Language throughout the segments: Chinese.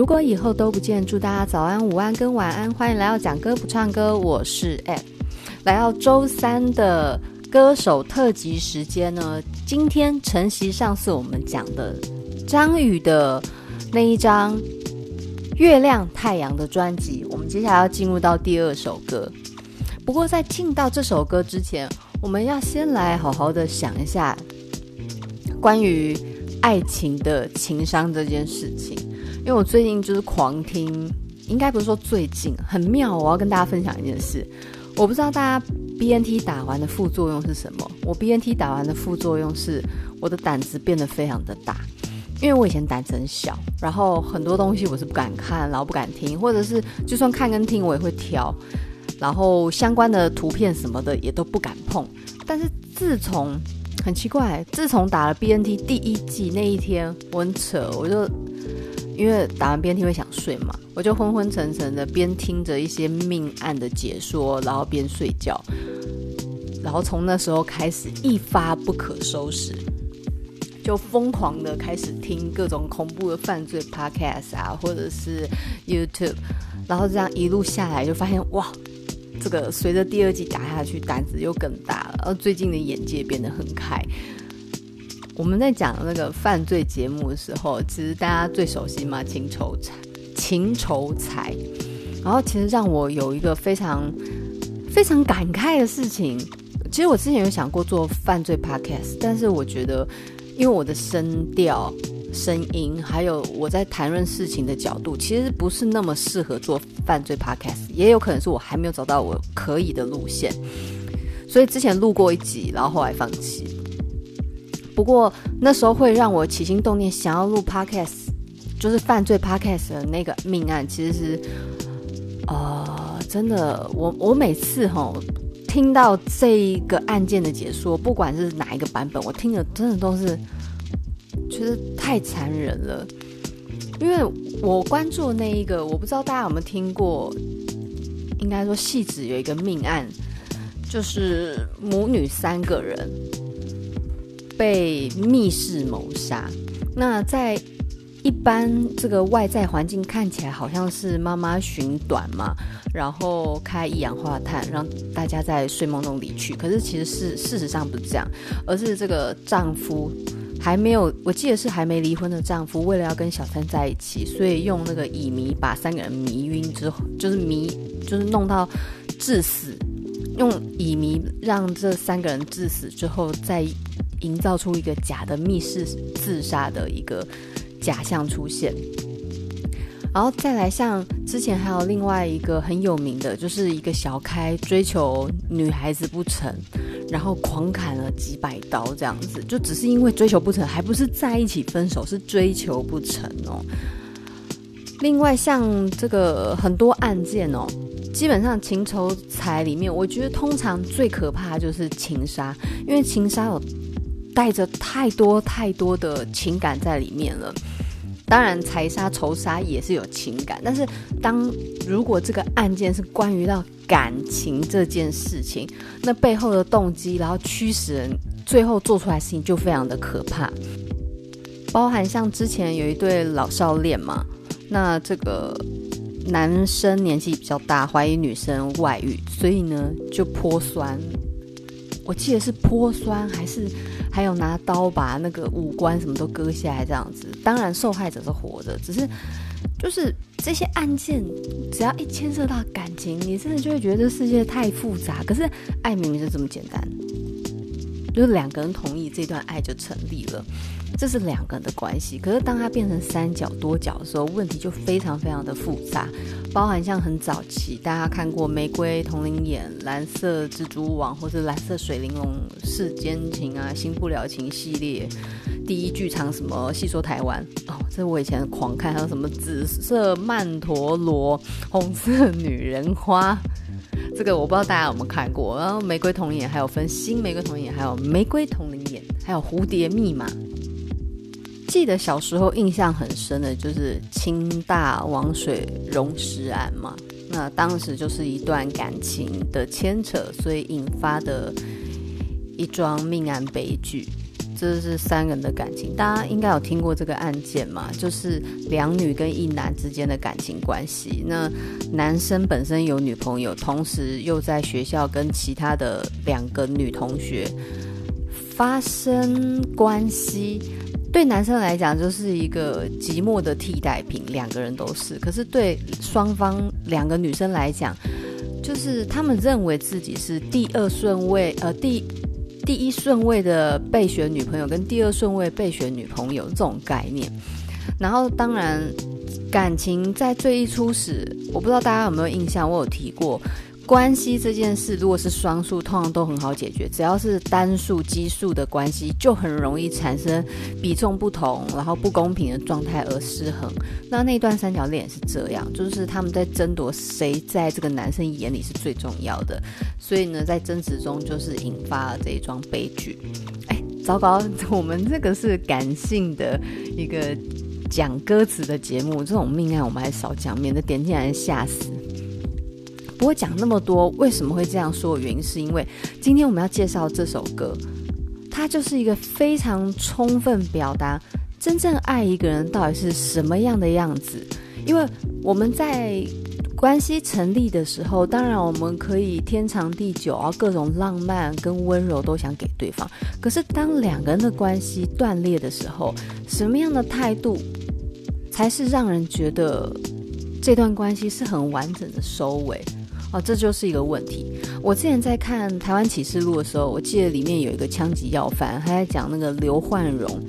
如果以后都不见，祝大家早安、午安跟晚安。欢迎来到讲歌不唱歌，我是 App。来到周三的歌手特辑时间呢，今天晨曦上次我们讲的张宇的那一张《月亮太阳》的专辑，我们接下来要进入到第二首歌。不过在进到这首歌之前，我们要先来好好的想一下关于爱情的情商这件事情，因为我最近就是狂听，应该不是说最近，很妙。我要跟大家分享一件事，我不知道大家 BNT 打完的副作用是什么。我 BNT 打完的副作用是我的胆子变得非常的大，因为我以前胆子很小，然后很多东西我是不敢看，然后不敢听，或者是就算看跟听我也会挑。然后相关的图片什么的也都不敢碰，但是自从很奇怪，自从打了 BNT 第一季那一天，我很扯，我就因为打完边听会想睡嘛，我就昏昏沉沉的边听着一些命案的解说，然后边睡觉，然后从那时候开始一发不可收拾，就疯狂的开始听各种恐怖的犯罪 podcast 啊，或者是 YouTube，然后这样一路下来就发现哇。这个随着第二季打下去，胆子又更大了。然后最近的眼界变得很开。我们在讲那个犯罪节目的时候，其实大家最熟悉嘛，情仇财，情仇财。然后其实让我有一个非常非常感慨的事情。其实我之前有想过做犯罪 podcast，但是我觉得，因为我的声调。声音还有我在谈论事情的角度，其实不是那么适合做犯罪 podcast，也有可能是我还没有找到我可以的路线，所以之前录过一集，然后后来放弃。不过那时候会让我起心动念想要录 podcast，就是犯罪 podcast 的那个命案，其实是，呃，真的，我我每次齁听到这一个案件的解说，不管是哪一个版本，我听的真的都是。觉得太残忍了，因为我关注的那一个，我不知道大家有没有听过，应该说戏子有一个命案，就是母女三个人被密室谋杀。那在一般这个外在环境看起来好像是妈妈寻短嘛，然后开一氧化碳让大家在睡梦中离去，可是其实是事实上不是这样，而是这个丈夫。还没有，我记得是还没离婚的丈夫，为了要跟小三在一起，所以用那个乙醚把三个人迷晕之后，就是迷，就是弄到致死，用乙醚让这三个人致死之后，再营造出一个假的密室自杀的一个假象出现。然后再来，像之前还有另外一个很有名的，就是一个小开追求女孩子不成，然后狂砍了几百刀这样子，就只是因为追求不成，还不是在一起分手，是追求不成哦。另外，像这个很多案件哦，基本上情仇财里面，我觉得通常最可怕就是情杀，因为情杀有带着太多太多的情感在里面了。当然，财杀、仇杀也是有情感，但是当如果这个案件是关于到感情这件事情，那背后的动机，然后驱使人最后做出来事情就非常的可怕。包含像之前有一对老少恋嘛，那这个男生年纪比较大，怀疑女生外遇，所以呢就泼酸。我记得是泼酸还是？还有拿刀把那个五官什么都割下来这样子，当然受害者是活的，只是就是这些案件，只要一牵涉到感情，你真的就会觉得这世界太复杂。可是爱明明是这么简单，就是两个人同意这段爱就成立了。这是两个人的关系，可是当它变成三角多角的时候，问题就非常非常的复杂，包含像很早期大家看过《玫瑰瞳铃眼》《蓝色蜘蛛网》或是《蓝色水玲珑》世间情啊，《新不了情》系列，第一剧场什么戏说台湾哦，这我以前狂看，还有什么紫色曼陀罗、红色女人花，这个我不知道大家有没有看过。然后《玫瑰瞳铃眼》还有分新玫瑰瞳铃眼，还有玫瑰瞳铃眼，还有蝴蝶密码。记得小时候印象很深的就是清大王水溶尸案嘛，那当时就是一段感情的牵扯，所以引发的一桩命案悲剧。这是三人的感情，大家应该有听过这个案件嘛？就是两女跟一男之间的感情关系。那男生本身有女朋友，同时又在学校跟其他的两个女同学发生关系。对男生来讲，就是一个寂寞的替代品，两个人都是。可是对双方两个女生来讲，就是他们认为自己是第二顺位，呃，第第一顺位的备选女朋友跟第二顺位备选女朋友这种概念。然后，当然，感情在最一初始，我不知道大家有没有印象，我有提过。关系这件事，如果是双数，通常都很好解决；只要是单数、奇数的关系，就很容易产生比重不同，然后不公平的状态而失衡。那那段三角恋也是这样，就是他们在争夺谁在这个男生眼里是最重要的，所以呢，在争执中就是引发了这一桩悲剧。哎，糟糕，我们这个是感性的一个讲歌词的节目，这种命案我们还少讲，免得点进来吓死。不会讲那么多，为什么会这样说？原因是因为今天我们要介绍这首歌，它就是一个非常充分表达真正爱一个人到底是什么样的样子。因为我们在关系成立的时候，当然我们可以天长地久啊，各种浪漫跟温柔都想给对方。可是当两个人的关系断裂的时候，什么样的态度才是让人觉得 这段关系是很完整的收尾？哦，这就是一个问题。我之前在看《台湾启示录》的时候，我记得里面有一个枪击要犯，他在讲那个刘焕荣，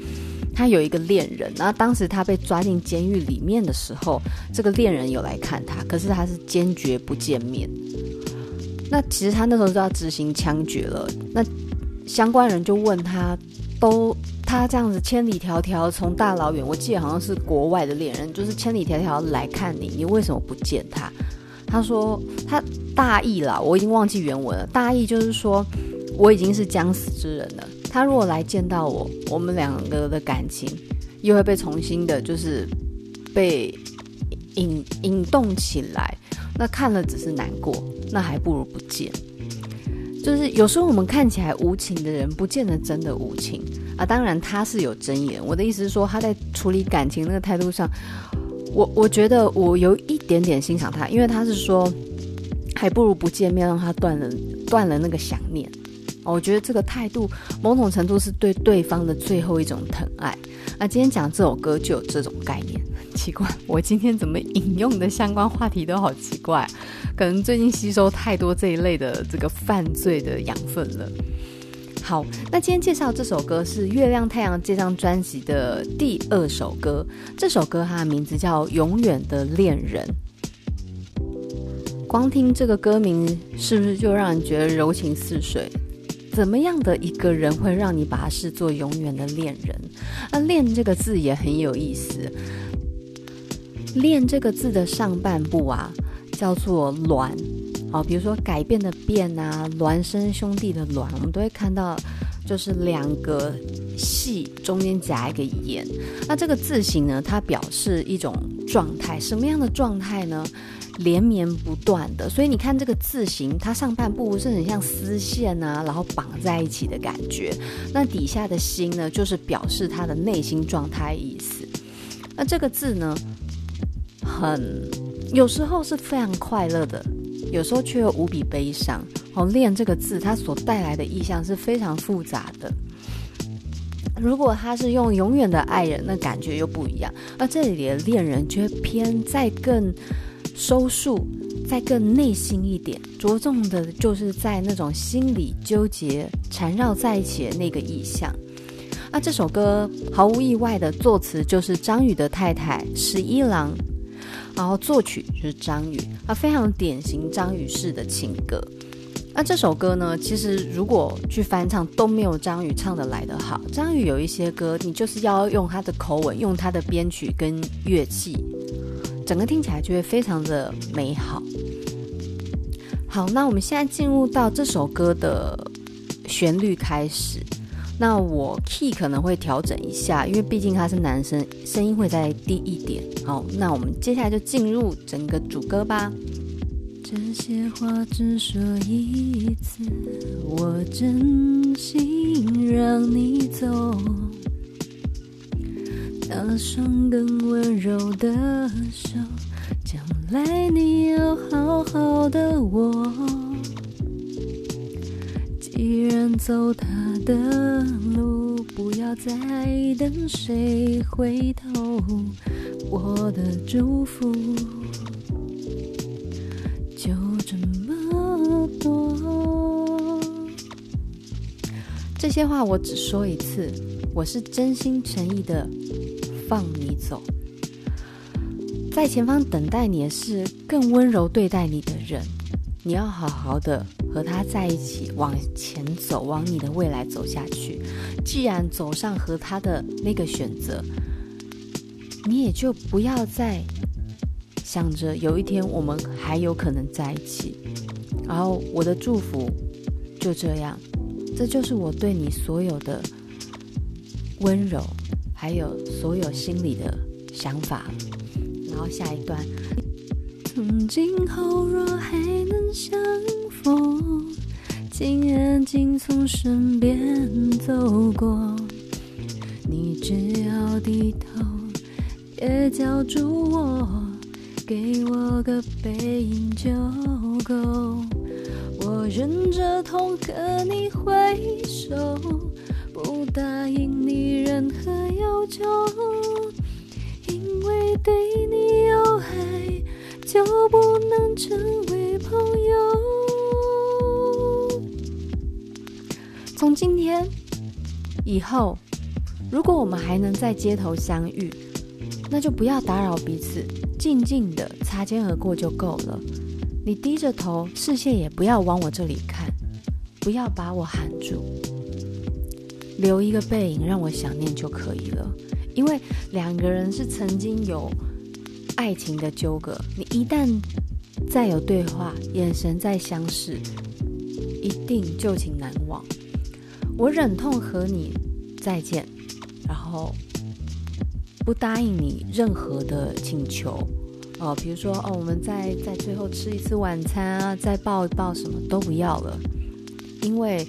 他有一个恋人。那当时他被抓进监狱里面的时候，这个恋人有来看他，可是他是坚决不见面。那其实他那时候就要执行枪决了。那相关人就问他，都他这样子千里迢迢从大老远，我记得好像是国外的恋人，就是千里迢迢来看你，你为什么不见他？他说他大意了，我已经忘记原文了。大意就是说，我已经是将死之人了。他如果来见到我，我们两个的感情又会被重新的，就是被引引动起来。那看了只是难过，那还不如不见。就是有时候我们看起来无情的人，不见得真的无情啊。当然他是有真言。我的意思是说，他在处理感情那个态度上。我我觉得我有一点点欣赏他，因为他是说，还不如不见面，让他断了断了那个想念。我觉得这个态度某种程度是对对方的最后一种疼爱。那今天讲这首歌就有这种概念。奇怪，我今天怎么引用的相关话题都好奇怪，可能最近吸收太多这一类的这个犯罪的养分了。好，那今天介绍这首歌是《月亮太阳》这张专辑的第二首歌。这首歌它的名字叫《永远的恋人》。光听这个歌名，是不是就让人觉得柔情似水？怎么样的一个人会让你把他视作永远的恋人？那“恋”这个字也很有意思，“恋”这个字的上半部啊，叫做“鸾”。哦，比如说改变的变啊，孪生兄弟的孪，我们都会看到，就是两个细中间夹一个言。那这个字形呢，它表示一种状态，什么样的状态呢？连绵不断的。所以你看这个字形，它上半部是很像丝线啊，然后绑在一起的感觉。那底下的心呢，就是表示他的内心状态意思。那这个字呢，很有时候是非常快乐的。有时候却又无比悲伤。哦，恋这个字，它所带来的意象是非常复杂的。如果他是用永远的爱人，那感觉又不一样。而这里的恋人，却偏再更收束，再更内心一点，着重的就是在那种心理纠结缠绕在一起的那个意象。那这首歌毫无意外的作词就是张宇的太太十一郎。然后作曲就是张宇，啊，非常典型张宇式的情歌。那这首歌呢，其实如果去翻唱都没有张宇唱的来得好。张宇有一些歌，你就是要用他的口吻，用他的编曲跟乐器，整个听起来就会非常的美好。好，那我们现在进入到这首歌的旋律开始。那我 key 可能会调整一下，因为毕竟他是男生，声音会再低一点。好，那我们接下来就进入整个主歌吧。这些话只说一次，我真心让你走。那双更温柔的手，将来你要好好的握。走他的路，不要再等谁回头。我的祝福就这么多。这些话我只说一次，我是真心诚意的放你走，在前方等待你的是更温柔对待你的人，你要好好的和他在一起往前走，往你的未来走下去。既然走上和他的那个选择，你也就不要再想着有一天我们还有可能在一起。然后我的祝福就这样。这就是我对你所有的温柔，还有所有心里的想法。然后下一段，从今后若还能相风，请安静从身边走过。你只要低头，别叫住我，给我个背影就够。我忍着痛和你挥手，不答应你任何要求，因为对你有爱就不能成从今天以后，如果我们还能在街头相遇，那就不要打扰彼此，静静的擦肩而过就够了。你低着头，视线也不要往我这里看，不要把我喊住，留一个背影让我想念就可以了。因为两个人是曾经有爱情的纠葛，你一旦再有对话，眼神再相视，一定旧情难忘。我忍痛和你再见，然后不答应你任何的请求。哦，比如说哦，我们再再最后吃一次晚餐啊，再抱一抱，什么都不要了，因为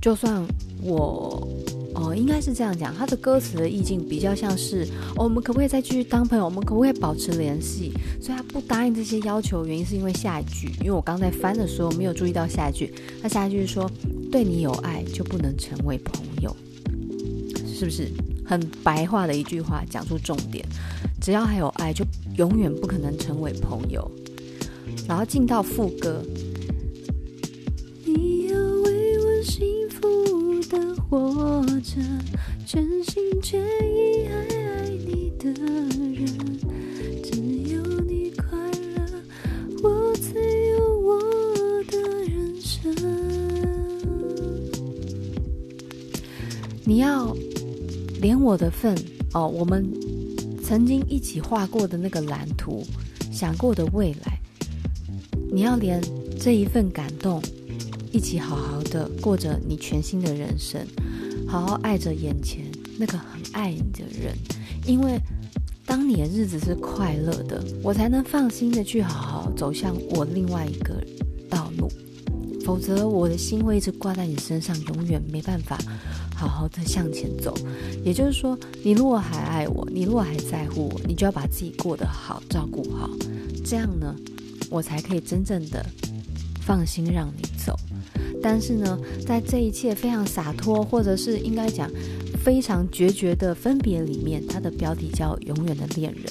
就算我哦，应该是这样讲，他的歌词的意境比较像是，我们可不可以再继续当朋友？我们可不可以保持联系？所以他不答应这些要求，原因是因为下一句，因为我刚在翻的时候没有注意到下一句，他下一句是说，对你有爱就不能成为朋友，是不是？很白话的一句话，讲出重点。只要还有爱，就永远不可能成为朋友。然后进到副歌，着，全心全意爱爱你的人，只有你快乐，我才有我的人生。你要。连我的份哦，我们曾经一起画过的那个蓝图，想过的未来，你要连这一份感动，一起好好的过着你全新的人生，好好爱着眼前那个很爱你的人，因为当你的日子是快乐的，我才能放心的去好好走向我另外一个道路，否则我的心会一直挂在你身上，永远没办法。好好的向前走，也就是说，你如果还爱我，你如果还在乎我，你就要把自己过得好，照顾好，这样呢，我才可以真正的放心让你走。但是呢，在这一切非常洒脱，或者是应该讲非常决绝的分别里面，它的标题叫《永远的恋人》，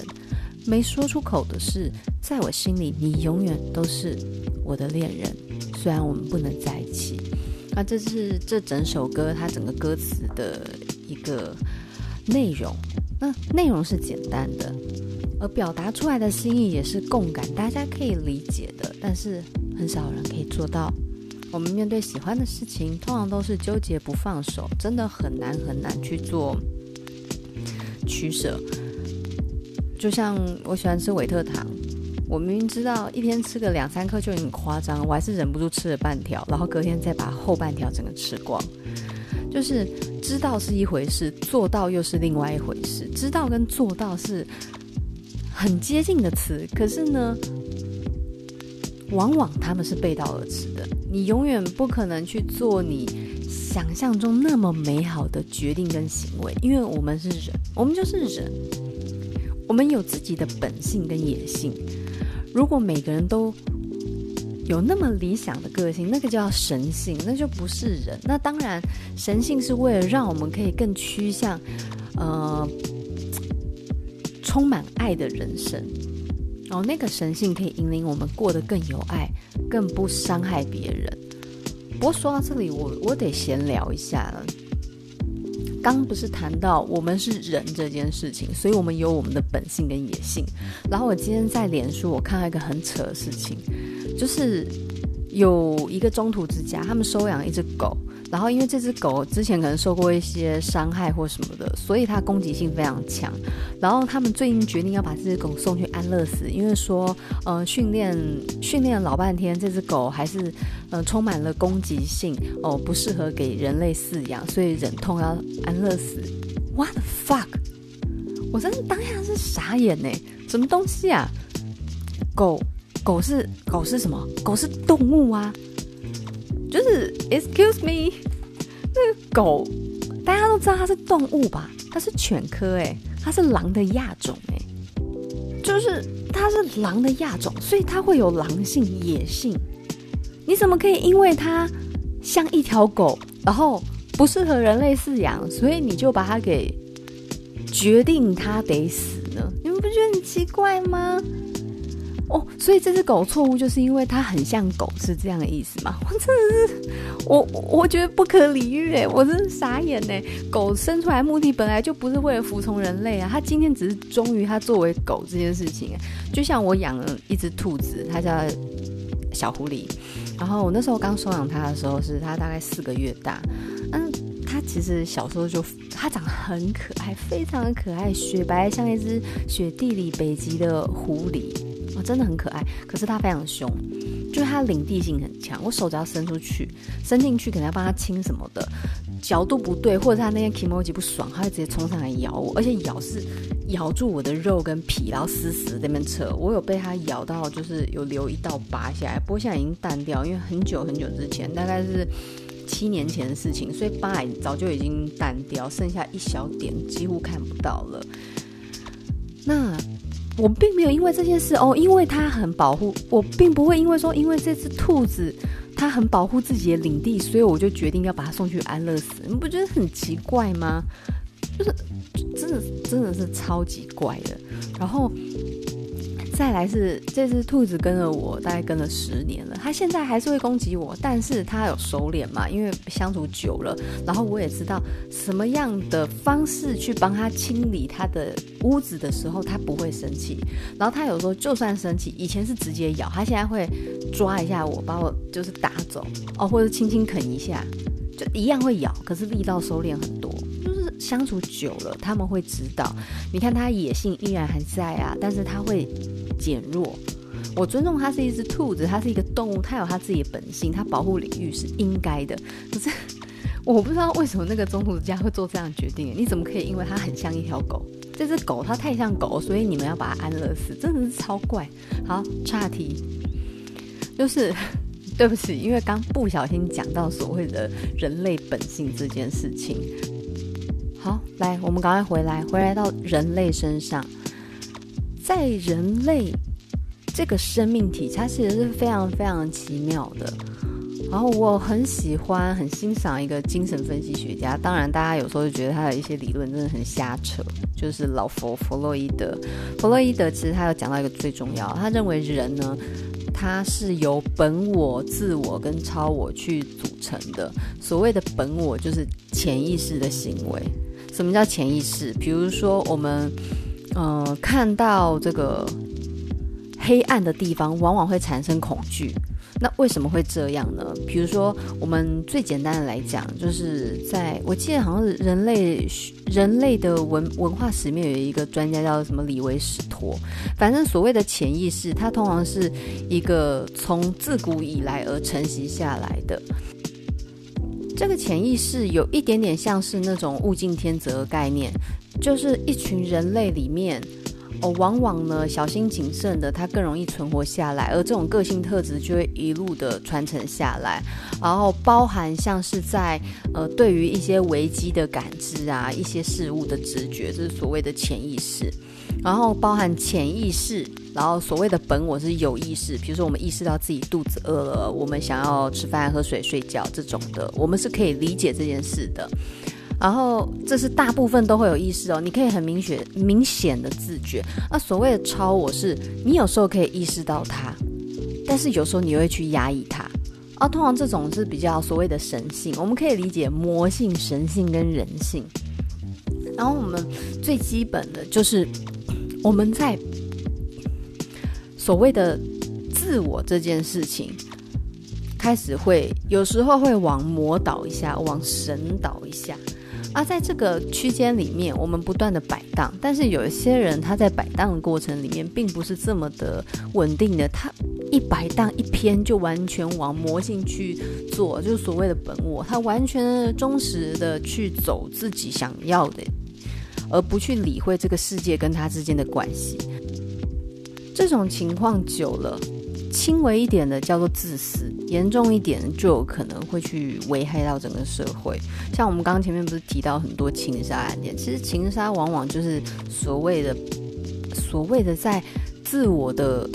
没说出口的是，在我心里，你永远都是我的恋人，虽然我们不能在一起。那这是这整首歌它整个歌词的一个内容，那内容是简单的，而表达出来的心意也是共感，大家可以理解的，但是很少人可以做到。我们面对喜欢的事情，通常都是纠结不放手，真的很难很难去做取舍。就像我喜欢吃维特糖。我明明知道一天吃个两三颗就很夸张，我还是忍不住吃了半条，然后隔天再把后半条整个吃光。就是知道是一回事，做到又是另外一回事。知道跟做到是很接近的词，可是呢，往往他们是背道而驰的。你永远不可能去做你想象中那么美好的决定跟行为，因为我们是人，我们就是人，我们有自己的本性跟野性。如果每个人都有那么理想的个性，那个叫神性，那就不是人。那当然，神性是为了让我们可以更趋向，呃，充满爱的人生。然后，那个神性可以引领我们过得更有爱，更不伤害别人。不过说到这里，我我得闲聊一下了。刚不是谈到我们是人这件事情，所以我们有我们的本性跟野性。然后我今天在脸书，我看到一个很扯的事情。就是有一个中途之家，他们收养一只狗，然后因为这只狗之前可能受过一些伤害或什么的，所以它攻击性非常强。然后他们最近决定要把这只狗送去安乐死，因为说，呃，训练训练了老半天，这只狗还是呃充满了攻击性哦，不适合给人类饲养，所以忍痛要安乐死。What the fuck！我真的当下是傻眼呢，什么东西啊？狗。狗是狗是什么？狗是动物啊，就是 excuse me，那个狗大家都知道它是动物吧？它是犬科诶，它是狼的亚种诶，就是它是狼的亚种，所以它会有狼性野性。你怎么可以因为它像一条狗，然后不适合人类饲养，所以你就把它给决定它得死呢？你们不觉得很奇怪吗？哦，所以这只狗错误，就是因为它很像狗，是这样的意思吗？我真的是，我我觉得不可理喻哎，我真是傻眼哎。狗生出来目的本来就不是为了服从人类啊，它今天只是忠于它作为狗这件事情。就像我养了一只兔子，它叫小狐狸，然后我那时候刚收养它的时候，是它大概四个月大。嗯，它其实小时候就它长得很可爱，非常的可爱，雪白像一只雪地里北极的狐狸。真的很可爱，可是它非常凶，就是它领地性很强。我手只要伸出去，伸进去，可能要帮它亲什么的，角度不对，或者是它那天 kimoji 不爽，它会直接冲上来咬我，而且咬是咬住我的肉跟皮，然后死死的在那边扯。我有被它咬到，就是有留一道疤下来，不过现在已经淡掉，因为很久很久之前，大概是七年前的事情，所以疤早就已经淡掉，剩下一小点，几乎看不到了。那。我并没有因为这件事哦，因为它很保护我，并不会因为说，因为这只兔子它很保护自己的领地，所以我就决定要把它送去安乐死。你不觉得很奇怪吗？就是真的真的是超级怪的。然后。再来是这只兔子跟了我大概跟了十年了，它现在还是会攻击我，但是它有收敛嘛，因为相处久了，然后我也知道什么样的方式去帮它清理它的屋子的时候，它不会生气。然后它有时候就算生气，以前是直接咬，它现在会抓一下我，把我就是打走哦，或者轻轻啃一下，就一样会咬，可是力道收敛很多。就是相处久了，他们会知道，你看它野性依然还在啊，但是它会。减弱，我尊重它是一只兔子，它是一个动物，它有它自己的本性，它保护领域是应该的。可是我不知道为什么那个中途家会做这样的决定，你怎么可以因为它很像一条狗，这只狗它太像狗，所以你们要把它安乐死，真的是超怪。好，岔题，就是对不起，因为刚不小心讲到所谓的人类本性这件事情。好，来，我们赶快回来，回来到人类身上。在人类这个生命体，它其实是非常非常奇妙的。然后我很喜欢、很欣赏一个精神分析学家。当然，大家有时候就觉得他的一些理论真的很瞎扯，就是老佛弗洛伊德。弗洛伊德其实他有讲到一个最重要，他认为人呢，他是由本我、自我跟超我去组成的。所谓的本我，就是潜意识的行为。什么叫潜意识？比如说我们。呃，看到这个黑暗的地方，往往会产生恐惧。那为什么会这样呢？比如说，我们最简单的来讲，就是在我记得好像是人类人类的文文化史里面有一个专家叫什么李维史托。反正所谓的潜意识，它通常是一个从自古以来而承袭下来的。这个潜意识有一点点像是那种物竞天择的概念。就是一群人类里面，哦，往往呢小心谨慎的，他更容易存活下来，而这种个性特质就会一路的传承下来。然后包含像是在呃对于一些危机的感知啊，一些事物的直觉，这是所谓的潜意识。然后包含潜意识，然后所谓的本我是有意识，比如说我们意识到自己肚子饿了，我们想要吃饭、喝水、睡觉这种的，我们是可以理解这件事的。然后这是大部分都会有意识哦，你可以很明显、明显的自觉。那所谓的超我是，你有时候可以意识到它，但是有时候你会去压抑它。啊，通常这种是比较所谓的神性，我们可以理解魔性、神性跟人性。然后我们最基本的就是我们在所谓的自我这件事情。开始会有时候会往魔导一下，往神导一下，啊、在这个区间里面，我们不断的摆荡。但是有一些人他在摆荡的过程里面，并不是这么的稳定的。他一摆荡一偏，就完全往魔性去做，就是所谓的本我。他完全忠实的去走自己想要的，而不去理会这个世界跟他之间的关系。这种情况久了。轻微一点的叫做自私，严重一点就有可能会去危害到整个社会。像我们刚刚前面不是提到很多情杀案件，其实情杀往往就是所谓的所谓的在自我的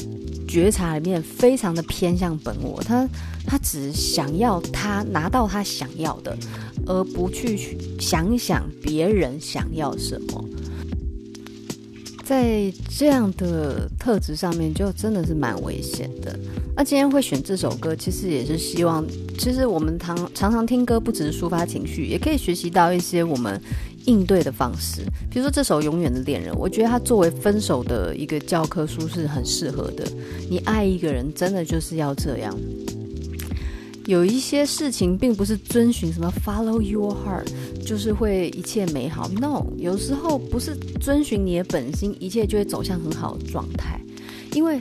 觉察里面非常的偏向本我，他他只想要他拿到他想要的，而不去想想别人想要什么。在这样的特质上面，就真的是蛮危险的。那今天会选这首歌，其实也是希望，其实我们常常常听歌，不只是抒发情绪，也可以学习到一些我们应对的方式。比如说这首《永远的恋人》，我觉得它作为分手的一个教科书是很适合的。你爱一个人，真的就是要这样。有一些事情并不是遵循什么 follow your heart，就是会一切美好。No，有时候不是遵循你的本心，一切就会走向很好的状态。因为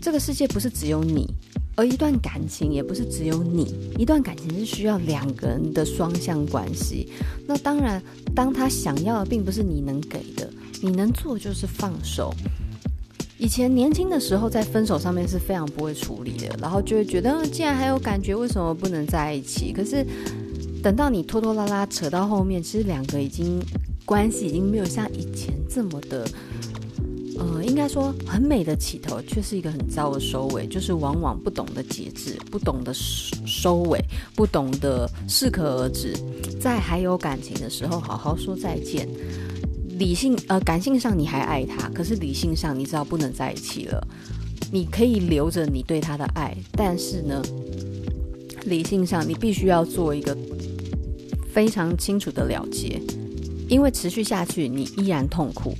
这个世界不是只有你，而一段感情也不是只有你。一段感情是需要两个人的双向关系。那当然，当他想要的并不是你能给的，你能做就是放手。以前年轻的时候，在分手上面是非常不会处理的，然后就会觉得，既然还有感觉，为什么不能在一起？可是等到你拖拖拉拉扯到后面，其实两个已经关系已经没有像以前这么的，呃，应该说很美的起头，却是一个很糟的收尾，就是往往不懂得节制，不懂得收尾，不懂得适可而止，在还有感情的时候好好说再见。理性呃，感性上你还爱他，可是理性上你知道不能在一起了。你可以留着你对他的爱，但是呢，理性上你必须要做一个非常清楚的了结，因为持续下去你依然痛苦，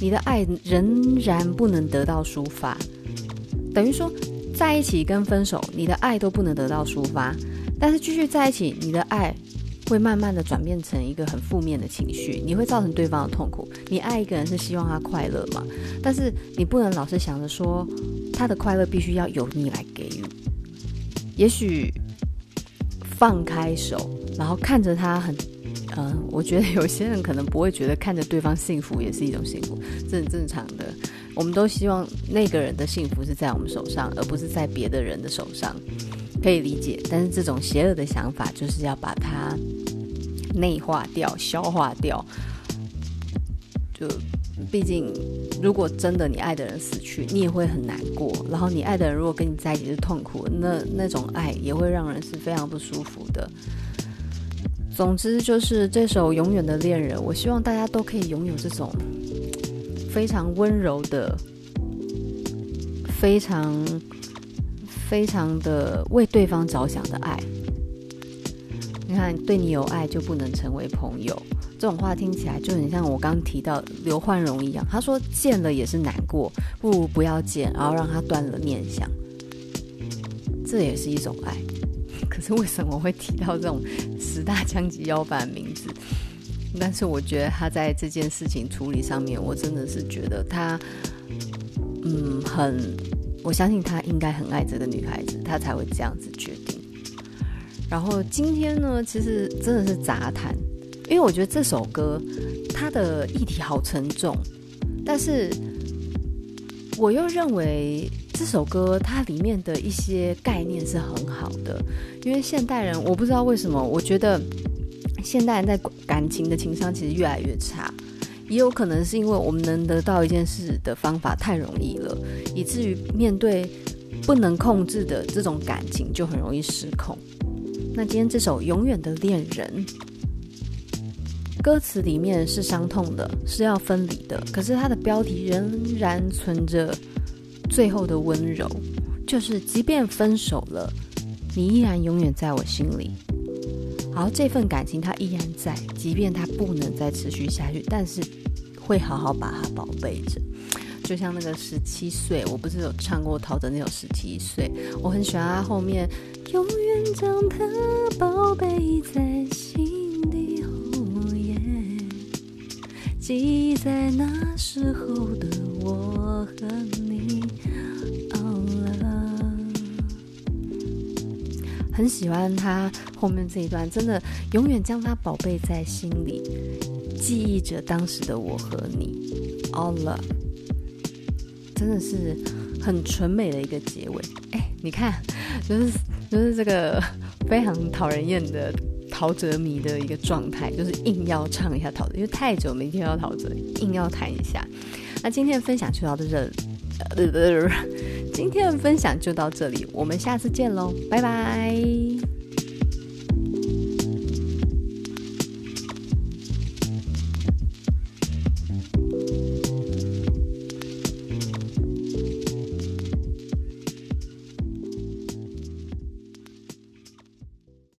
你的爱仍然不能得到抒发。等于说，在一起跟分手，你的爱都不能得到抒发，但是继续在一起，你的爱。会慢慢的转变成一个很负面的情绪，你会造成对方的痛苦。你爱一个人是希望他快乐嘛？但是你不能老是想着说他的快乐必须要由你来给予。也许放开手，然后看着他很，嗯、我觉得有些人可能不会觉得看着对方幸福也是一种幸福，这很正常的。我们都希望那个人的幸福是在我们手上，而不是在别的人的手上。可以理解，但是这种邪恶的想法就是要把它内化掉、消化掉。就毕竟，如果真的你爱的人死去，你也会很难过。然后你爱的人如果跟你在一起是痛苦，那那种爱也会让人是非常不舒服的。总之，就是这首《永远的恋人》，我希望大家都可以拥有这种非常温柔的、非常。非常的为对方着想的爱，你看，对你有爱就不能成为朋友，这种话听起来就很像我刚提到刘焕荣一样。他说见了也是难过，不如不要见，然后让他断了念想，这也是一种爱。可是为什么会提到这种十大枪击要犯名字？但是我觉得他在这件事情处理上面，我真的是觉得他，嗯，很。我相信他应该很爱这个女孩子，他才会这样子觉得。然后今天呢，其实真的是杂谈，因为我觉得这首歌它的议题好沉重，但是我又认为这首歌它里面的一些概念是很好的，因为现代人我不知道为什么，我觉得现代人在感情的情商其实越来越差，也有可能是因为我们能得到一件事的方法太容易了，以至于面对不能控制的这种感情就很容易失控。那今天这首《永远的恋人》。歌词里面是伤痛的，是要分离的，可是它的标题仍然存着最后的温柔，就是即便分手了，你依然永远在我心里。好，这份感情它依然在，即便它不能再持续下去，但是会好好把它宝贝着。就像那个十七岁，我不是有唱过陶喆那首《十七岁》，我很喜欢他后面永远将他宝贝在心。记在那时候的我和你，Oh love，很喜欢他后面这一段，真的永远将他宝贝在心里，记忆着当时的我和你，Oh love，真的是很纯美的一个结尾。哎，你看，就是就是这个非常讨人厌的。陶喆迷的一个状态，就是硬要唱一下陶喆，因为太久没听到陶喆，硬要弹一下。那今天的分享就到这，呃，今天的分享就到这里，我们下次见喽，拜拜。